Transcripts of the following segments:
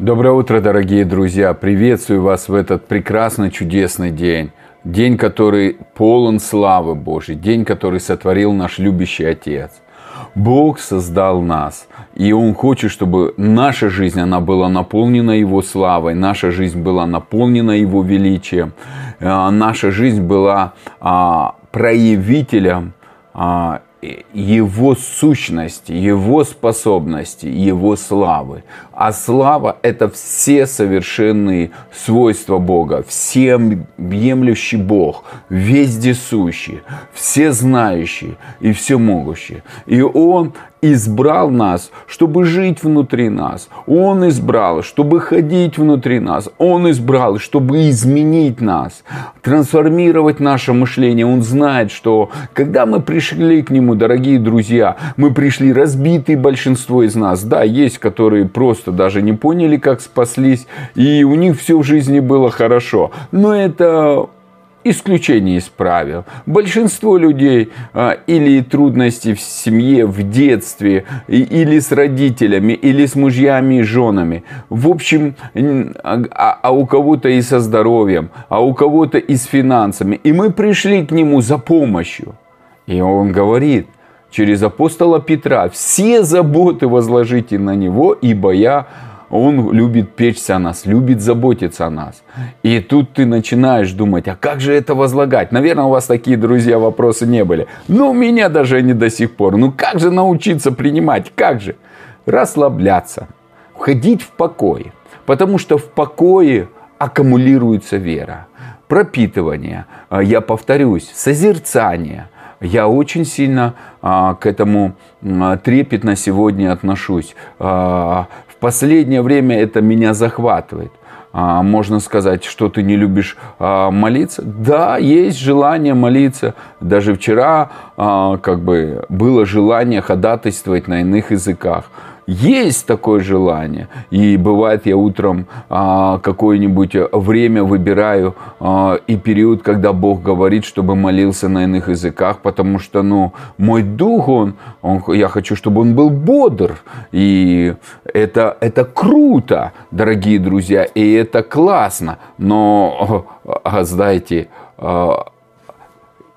Доброе утро, дорогие друзья! Приветствую вас в этот прекрасный, чудесный день. День, который полон славы Божьей. День, который сотворил наш любящий Отец. Бог создал нас, и Он хочет, чтобы наша жизнь, она была наполнена Его славой, наша жизнь была наполнена Его величием, э, наша жизнь была а, проявителем а, его сущности, его способности, его славы. А слава – это все совершенные свойства Бога, всеобъемлющий Бог, вездесущий, всезнающий и всемогущий. И Он избрал нас, чтобы жить внутри нас. Он избрал, чтобы ходить внутри нас. Он избрал, чтобы изменить нас, трансформировать наше мышление. Он знает, что когда мы пришли к Нему, дорогие друзья, мы пришли разбитые большинство из нас. Да, есть, которые просто даже не поняли, как спаслись, и у них все в жизни было хорошо. Но это исключение из правил. Большинство людей а, или трудности в семье, в детстве, или с родителями, или с мужьями и женами. В общем, а, а у кого-то и со здоровьем, а у кого-то и с финансами. И мы пришли к нему за помощью. И он говорит через апостола Петра, все заботы возложите на него, ибо я он любит печься о нас, любит заботиться о нас. И тут ты начинаешь думать, а как же это возлагать? Наверное, у вас такие, друзья, вопросы не были. Но у меня даже они до сих пор. Ну как же научиться принимать? Как же? Расслабляться, входить в покой. Потому что в покое аккумулируется вера, пропитывание, а, я повторюсь, созерцание. Я очень сильно а, к этому а, трепетно сегодня отношусь. А, последнее время это меня захватывает. А, можно сказать, что ты не любишь а, молиться. Да, есть желание молиться. Даже вчера а, как бы было желание ходатайствовать на иных языках. Есть такое желание. И бывает, я утром а, какое-нибудь время выбираю а, и период, когда Бог говорит, чтобы молился на иных языках, потому что, ну, мой дух, он, он я хочу, чтобы он был бодр. И это, это круто, дорогие друзья, и это классно. Но, а, знаете, а,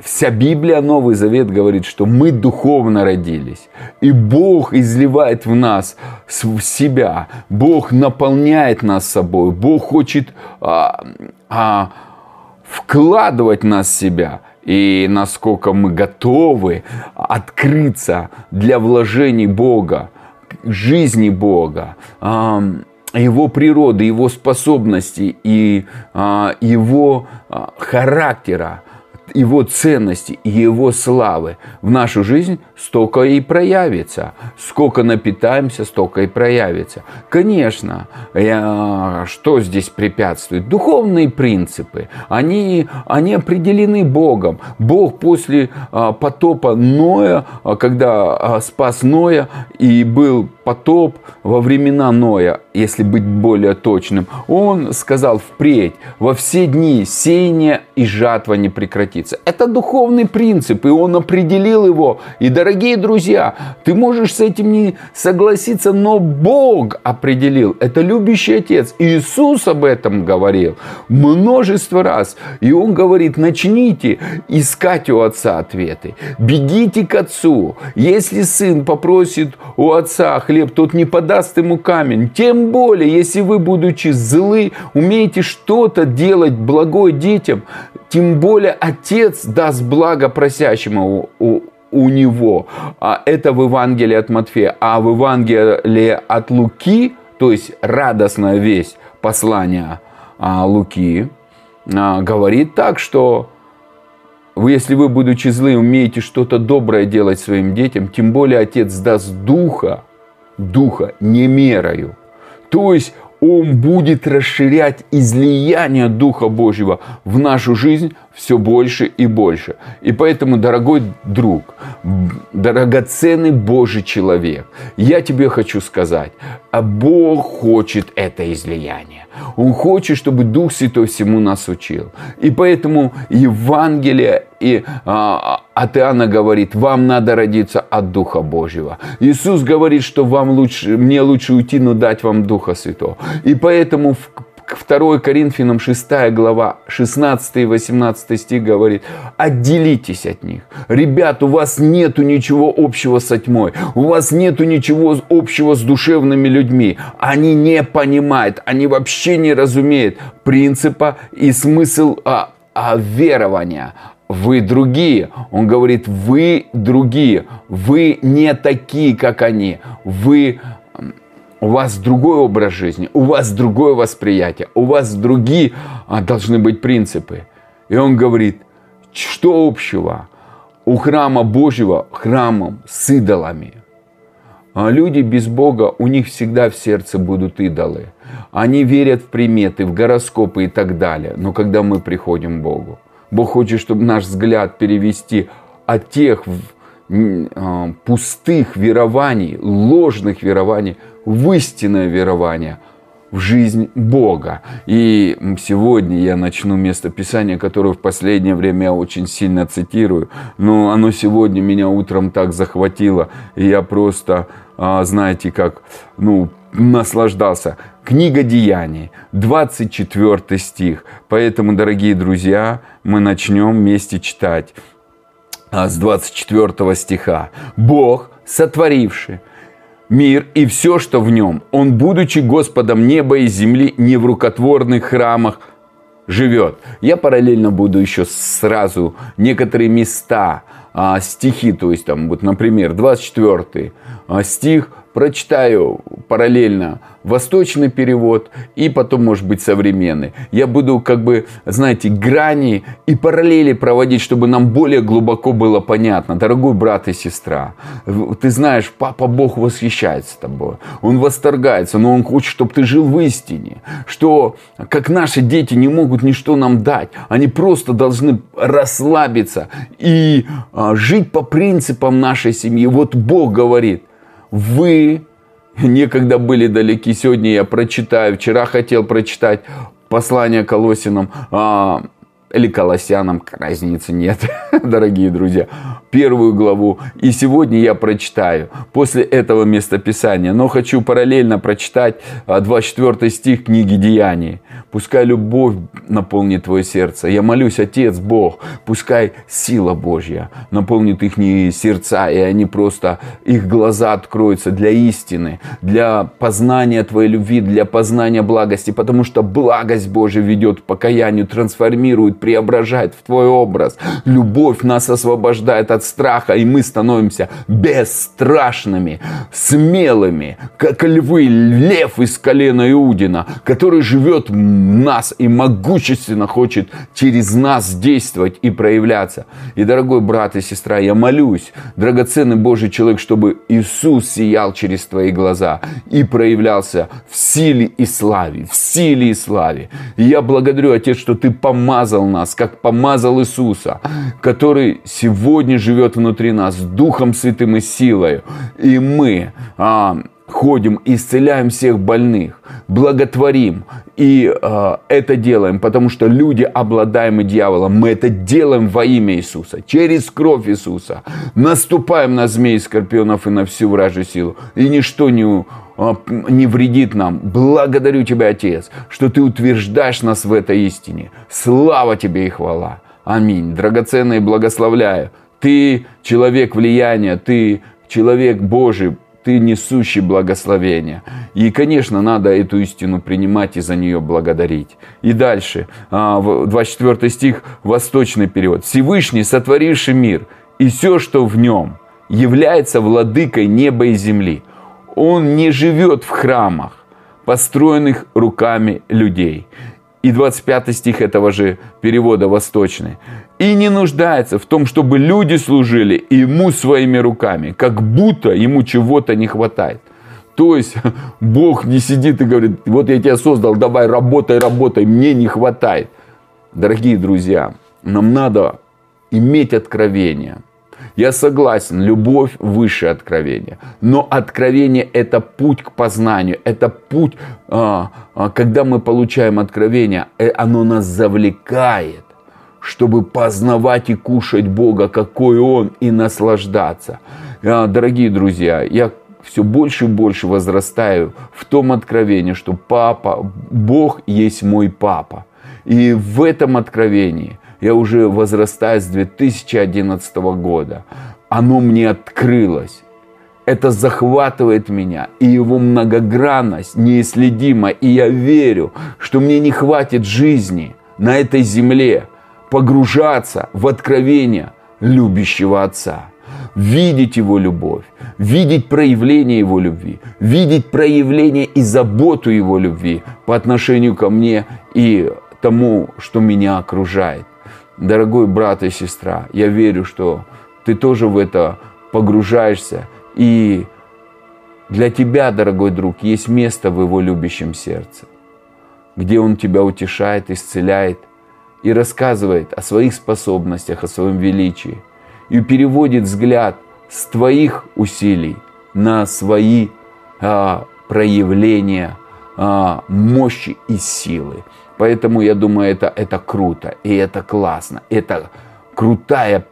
Вся Библия, Новый Завет говорит, что мы духовно родились. И Бог изливает в нас себя. Бог наполняет нас собой. Бог хочет а, а, вкладывать нас в себя. И насколько мы готовы открыться для вложений Бога, жизни Бога, а, его природы, его способностей и а, его а, характера его ценности и его славы в нашу жизнь, столько и проявится. Сколько напитаемся, столько и проявится. Конечно, я, что здесь препятствует? Духовные принципы. Они, они определены Богом. Бог после а, потопа Ноя, а, когда а, спас Ноя и был потоп во времена Ноя, если быть более точным, он сказал впредь, во все дни сеяние и жатва не прекратится. Это духовный принцип, и он определил его. И, дорогие друзья, ты можешь с этим не согласиться, но Бог определил. Это любящий Отец. Иисус об этом говорил множество раз. И он говорит, начните искать у Отца ответы. Бегите к Отцу. Если сын попросит у Отца хлеб, тот не подаст ему камень. Тем более, если вы, будучи злы, умеете что-то делать благое детям, тем более Отец даст благо просящему у, у него. А это в Евангелии от Матфея. А в Евангелии от Луки, то есть радостная весть послания а, Луки, а, говорит так, что вы, если вы, будучи злы, умеете что-то доброе делать своим детям, тем более Отец даст Духа Духа не мерою. То есть он будет расширять излияние Духа Божьего в нашу жизнь все больше и больше. И поэтому, дорогой друг, драгоценный Божий человек, я тебе хочу сказать, а Бог хочет это излияние. Он хочет, чтобы Дух Святой всему нас учил. И поэтому Евангелие и, а, от Иоанна говорит, вам надо родиться от Духа Божьего. Иисус говорит, что вам лучше, мне лучше уйти, но дать вам Духа Святого. И поэтому в 2 Коринфянам 6 глава 16 и 18 стих говорит, отделитесь от них. Ребят, у вас нету ничего общего со тьмой. У вас нету ничего общего с душевными людьми. Они не понимают, они вообще не разумеют принципа и смысл а, а, верования. Вы другие. Он говорит, вы другие. Вы не такие, как они. Вы у вас другой образ жизни, у вас другое восприятие, у вас другие а, должны быть принципы. И он говорит, что общего у храма Божьего храмом с идолами? А люди без Бога, у них всегда в сердце будут идолы. Они верят в приметы, в гороскопы и так далее. Но когда мы приходим к Богу, Бог хочет, чтобы наш взгляд перевести от тех а, пустых верований, ложных верований в истинное верование, в жизнь Бога. И сегодня я начну место Писания, которое в последнее время я очень сильно цитирую, но оно сегодня меня утром так захватило, и я просто, а, знаете, как, ну, наслаждался. Книга Деяний, 24 стих. Поэтому, дорогие друзья, мы начнем вместе читать а, с 24 стиха. «Бог, сотворивший мир и все, что в нем. Он, будучи Господом неба и земли, не в рукотворных храмах живет. Я параллельно буду еще сразу некоторые места, а, стихи, то есть там, вот, например, 24 а, стих прочитаю параллельно восточный перевод и потом, может быть, современный. Я буду, как бы, знаете, грани и параллели проводить, чтобы нам более глубоко было понятно. Дорогой брат и сестра, ты знаешь, папа Бог восхищается тобой. Он восторгается, но он хочет, чтобы ты жил в истине. Что, как наши дети не могут ничто нам дать, они просто должны расслабиться и а, жить по принципам нашей семьи. Вот Бог говорит, вы некогда были далеки. Сегодня я прочитаю. Вчера хотел прочитать послание Колосинам а, или Колоссянам, разницы нет, дорогие друзья первую главу. И сегодня я прочитаю после этого местописания. Но хочу параллельно прочитать 24 а, стих книги Деяний. Пускай любовь наполнит твое сердце. Я молюсь, Отец Бог, пускай сила Божья наполнит их сердца, и они просто, их глаза откроются для истины, для познания Твоей любви, для познания благости, потому что благость Божья ведет к покаянию, трансформирует, преображает в Твой образ. Любовь нас освобождает от страха, и мы становимся бесстрашными, смелыми, как львы, лев из колена Иудина, который живет нас и могущественно хочет через нас действовать и проявляться. И, дорогой брат и сестра, я молюсь, драгоценный Божий человек, чтобы Иисус сиял через твои глаза и проявлялся в силе и славе, в силе и славе. И я благодарю, Отец, что Ты помазал нас, как помазал Иисуса, который сегодня живет внутри нас Духом Святым и силой. И мы а, ходим, исцеляем всех больных, благотворим. И э, это делаем, потому что люди обладаемы дьяволом. Мы это делаем во имя Иисуса, через кровь Иисуса. Наступаем на змей, скорпионов и на всю вражью силу. И ничто не, э, не вредит нам. Благодарю Тебя, Отец, что Ты утверждаешь нас в этой истине. Слава Тебе и хвала. Аминь. Драгоценные благословляю. Ты человек влияния, ты человек Божий, ты несущий благословение. И, конечно, надо эту истину принимать и за нее благодарить. И дальше, 24 а, стих, восточный перевод. «Всевышний, сотворивший мир, и все, что в нем, является владыкой неба и земли. Он не живет в храмах, построенных руками людей, и 25 стих этого же перевода восточный. «И не нуждается в том, чтобы люди служили ему своими руками, как будто ему чего-то не хватает». То есть Бог не сидит и говорит, вот я тебя создал, давай работай, работай, мне не хватает. Дорогие друзья, нам надо иметь откровение – я согласен, любовь выше откровения. Но откровение – это путь к познанию, это путь, а, а, когда мы получаем откровение, э, оно нас завлекает чтобы познавать и кушать Бога, какой Он, и наслаждаться. А, дорогие друзья, я все больше и больше возрастаю в том откровении, что папа, Бог есть мой папа. И в этом откровении я уже возрастаю с 2011 года. Оно мне открылось. Это захватывает меня, и его многогранность неисследима. И я верю, что мне не хватит жизни на этой земле погружаться в откровение любящего Отца видеть Его любовь, видеть проявление Его любви, видеть проявление и заботу Его любви по отношению ко мне и тому, что меня окружает. Дорогой брат и сестра, я верю, что ты тоже в это погружаешься. И для тебя, дорогой друг, есть место в Его любящем сердце, где Он тебя утешает, исцеляет и рассказывает о своих способностях, о своем величии – и переводит взгляд с твоих усилий на свои а, проявления а, мощи и силы. Поэтому я думаю, это, это круто, и это классно, это крутая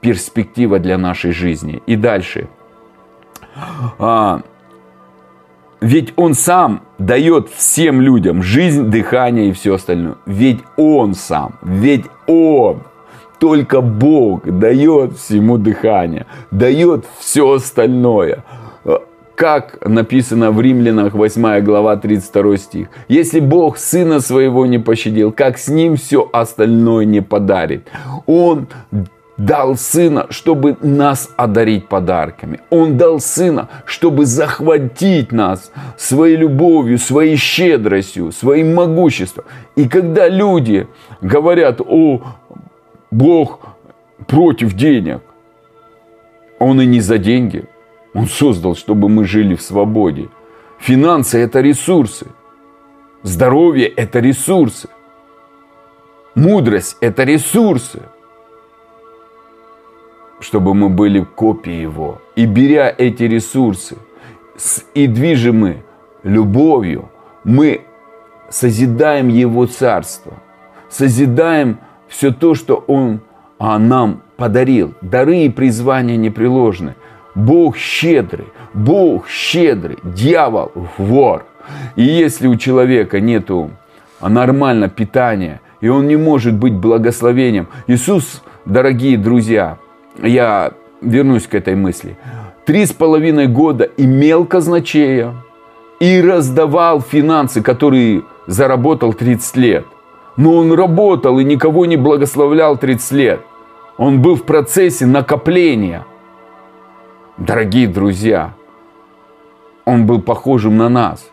перспектива для нашей жизни. И дальше. А, ведь Он сам дает всем людям жизнь, дыхание и все остальное. Ведь Он сам, ведь Он только Бог дает всему дыхание, дает все остальное. Как написано в Римлянах 8 глава 32 стих. Если Бог Сына Своего не пощадил, как с Ним все остальное не подарит? Он дал Сына, чтобы нас одарить подарками. Он дал Сына, чтобы захватить нас своей любовью, своей щедростью, своим могуществом. И когда люди говорят о Бог против денег. Он и не за деньги. Он создал, чтобы мы жили в свободе. Финансы – это ресурсы. Здоровье – это ресурсы. Мудрость – это ресурсы. Чтобы мы были копией Его. И беря эти ресурсы и движимы любовью, мы созидаем Его Царство. Созидаем все то, что Он а, нам подарил. Дары и призвания непреложны. Бог щедрый, Бог щедрый, дьявол вор. И если у человека нету нормально питания, и он не может быть благословением. Иисус, дорогие друзья, я вернусь к этой мысли. Три с половиной года имел казначея и раздавал финансы, которые заработал 30 лет. Но он работал и никого не благословлял 30 лет. Он был в процессе накопления. Дорогие друзья, он был похожим на нас.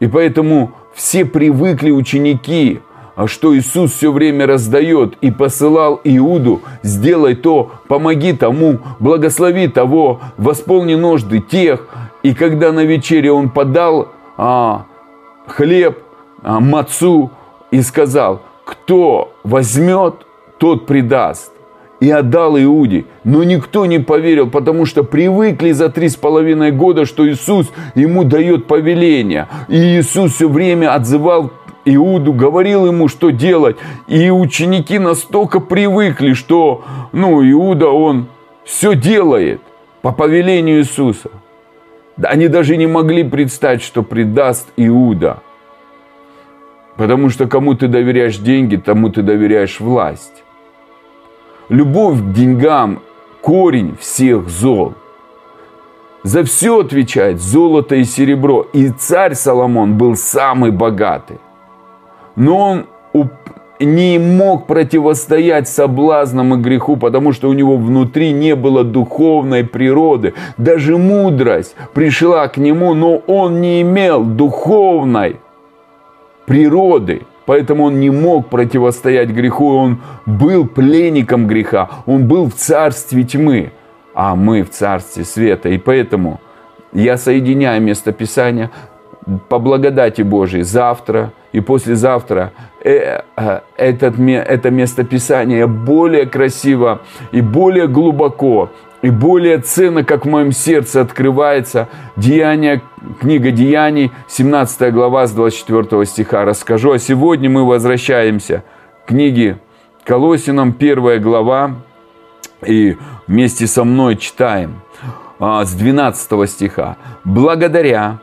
И поэтому все привыкли ученики, что Иисус все время раздает и посылал Иуду, сделай то, помоги тому, благослови того, восполни нужды тех. И когда на вечере он подал а, хлеб, а, мацу, и сказал, кто возьмет, тот предаст. И отдал Иуде. Но никто не поверил, потому что привыкли за три с половиной года, что Иисус ему дает повеление. И Иисус все время отзывал Иуду, говорил ему, что делать. И ученики настолько привыкли, что ну, Иуда, он все делает по повелению Иисуса. Они даже не могли представить, что предаст Иуда – Потому что кому ты доверяешь деньги, тому ты доверяешь власть. Любовь к деньгам – корень всех зол. За все отвечает золото и серебро. И царь Соломон был самый богатый. Но он не мог противостоять соблазнам и греху, потому что у него внутри не было духовной природы. Даже мудрость пришла к нему, но он не имел духовной природы. Поэтому он не мог противостоять греху, он был пленником греха, он был в царстве тьмы, а мы в царстве света. И поэтому я соединяю место Писания по благодати Божией завтра и послезавтра. Э, э, этот, это место Писания более красиво и более глубоко и более ценно, как в моем сердце открывается Деяния, книга Деяний, 17 глава с 24 стиха. Расскажу. А сегодня мы возвращаемся к книге Колосинам первая глава, и вместе со мной читаем а, с 12 стиха. «Благодаря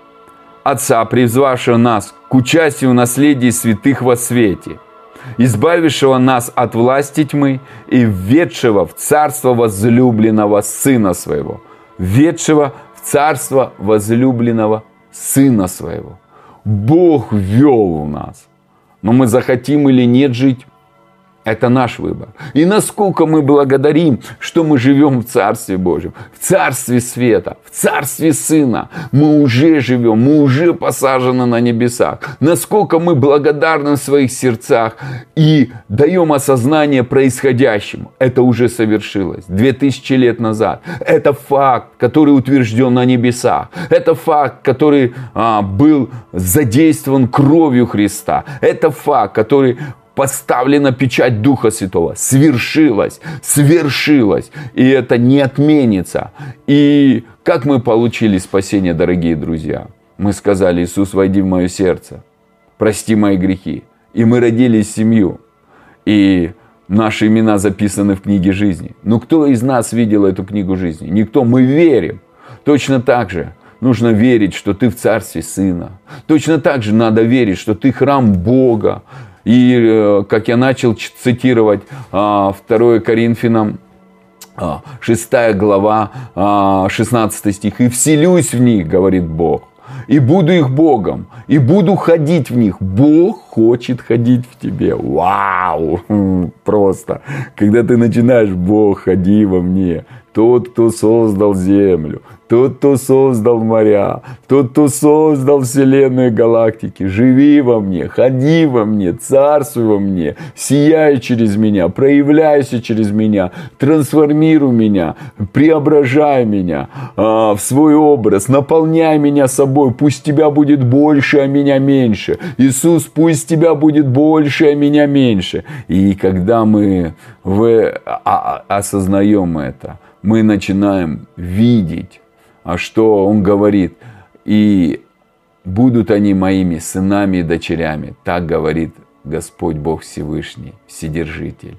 Отца, призвавшего нас к участию в наследии святых во свете, избавившего нас от власти тьмы и введшего в царство возлюбленного Сына Своего». Введшего в царство возлюбленного Сына Своего. Бог ввел в нас. Но мы захотим или нет жить это наш выбор. И насколько мы благодарим, что мы живем в Царстве Божьем, в Царстве Света, в Царстве Сына. Мы уже живем, мы уже посажены на небесах. Насколько мы благодарны в своих сердцах и даем осознание происходящему. Это уже совершилось. Две тысячи лет назад. Это факт, который утвержден на небесах. Это факт, который а, был задействован кровью Христа. Это факт, который поставлена печать Духа Святого. Свершилось, свершилось. И это не отменится. И как мы получили спасение, дорогие друзья? Мы сказали, Иисус, войди в мое сердце, прости мои грехи. И мы родились семью. И наши имена записаны в книге жизни. Но кто из нас видел эту книгу жизни? Никто. Мы верим. Точно так же нужно верить, что ты в Царстве Сына. Точно так же надо верить, что ты храм Бога, и, э, как я начал цитировать 2 а, Коринфянам, 6 а, глава, 16 а, стих. «И вселюсь в них, говорит Бог, и буду их Богом, и буду ходить в них. Бог хочет ходить в тебе. Вау! Просто. Когда ты начинаешь, Бог, ходи во мне. Тот, кто создал землю, тот, кто создал моря, тот, кто создал вселенную галактики. Живи во мне, ходи во мне, царствуй во мне, сияй через меня, проявляйся через меня, трансформируй меня, преображай меня а, в свой образ, наполняй меня собой, пусть тебя будет больше, а меня меньше. Иисус, пусть тебя будет больше, а меня меньше. И когда мы в, а, а, осознаем это, мы начинаем видеть а что он говорит? И будут они моими сынами и дочерями. Так говорит Господь Бог Всевышний, Вседержитель.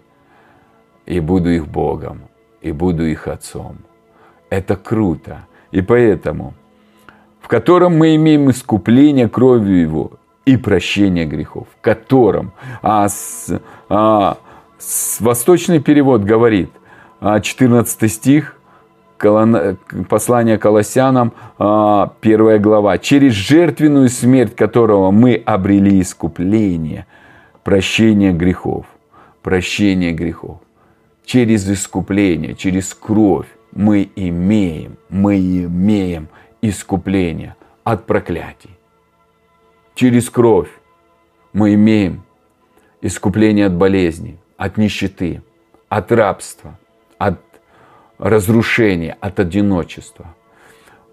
И буду их Богом, и буду их Отцом. Это круто. И поэтому, в котором мы имеем искупление кровью Его и прощение грехов, в котором, а, с, а, с, восточный перевод говорит, 14 а, стих, послание Колоссянам, а, первая глава. «Через жертвенную смерть которого мы обрели искупление, прощение грехов». Прощение грехов. Через искупление, через кровь мы имеем, мы имеем искупление от проклятий. Через кровь мы имеем искупление от болезни, от нищеты, от рабства, разрушения, от одиночества.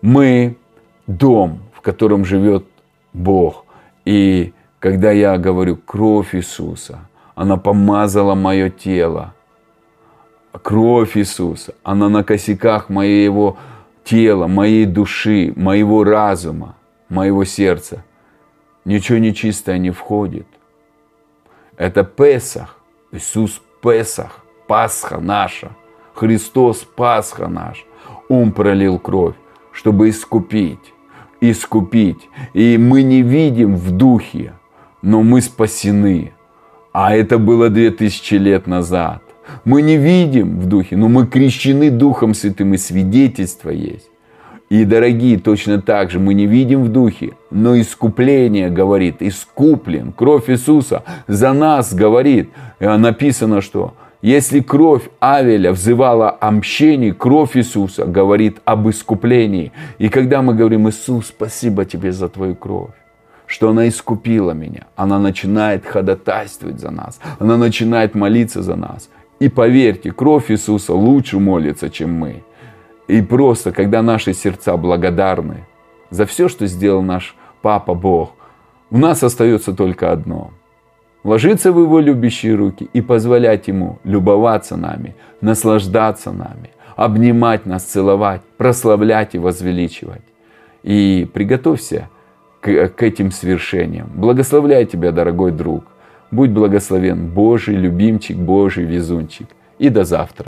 Мы дом, в котором живет Бог. И когда я говорю кровь Иисуса, она помазала мое тело. Кровь Иисуса, она на косяках моего тела, моей души, моего разума, моего сердца. Ничего нечистое не входит. Это Песах, Иисус Песах, Пасха наша – Христос Пасха наш. Он пролил кровь, чтобы искупить. Искупить. И мы не видим в духе, но мы спасены. А это было две тысячи лет назад. Мы не видим в духе, но мы крещены Духом Святым, и свидетельство есть. И, дорогие, точно так же мы не видим в духе, но искупление говорит, искуплен. Кровь Иисуса за нас говорит. Написано, что если кровь Авеля взывала о мщении, кровь Иисуса говорит об искуплении. И когда мы говорим, Иисус, спасибо тебе за твою кровь, что она искупила меня, она начинает ходатайствовать за нас, она начинает молиться за нас. И поверьте, кровь Иисуса лучше молится, чем мы. И просто, когда наши сердца благодарны за все, что сделал наш Папа Бог, у нас остается только одно – ложиться в Его любящие руки и позволять Ему любоваться нами, наслаждаться нами, обнимать нас, целовать, прославлять и возвеличивать. И приготовься к, к этим свершениям. Благословляю тебя, дорогой друг. Будь благословен, Божий любимчик, Божий везунчик. И до завтра.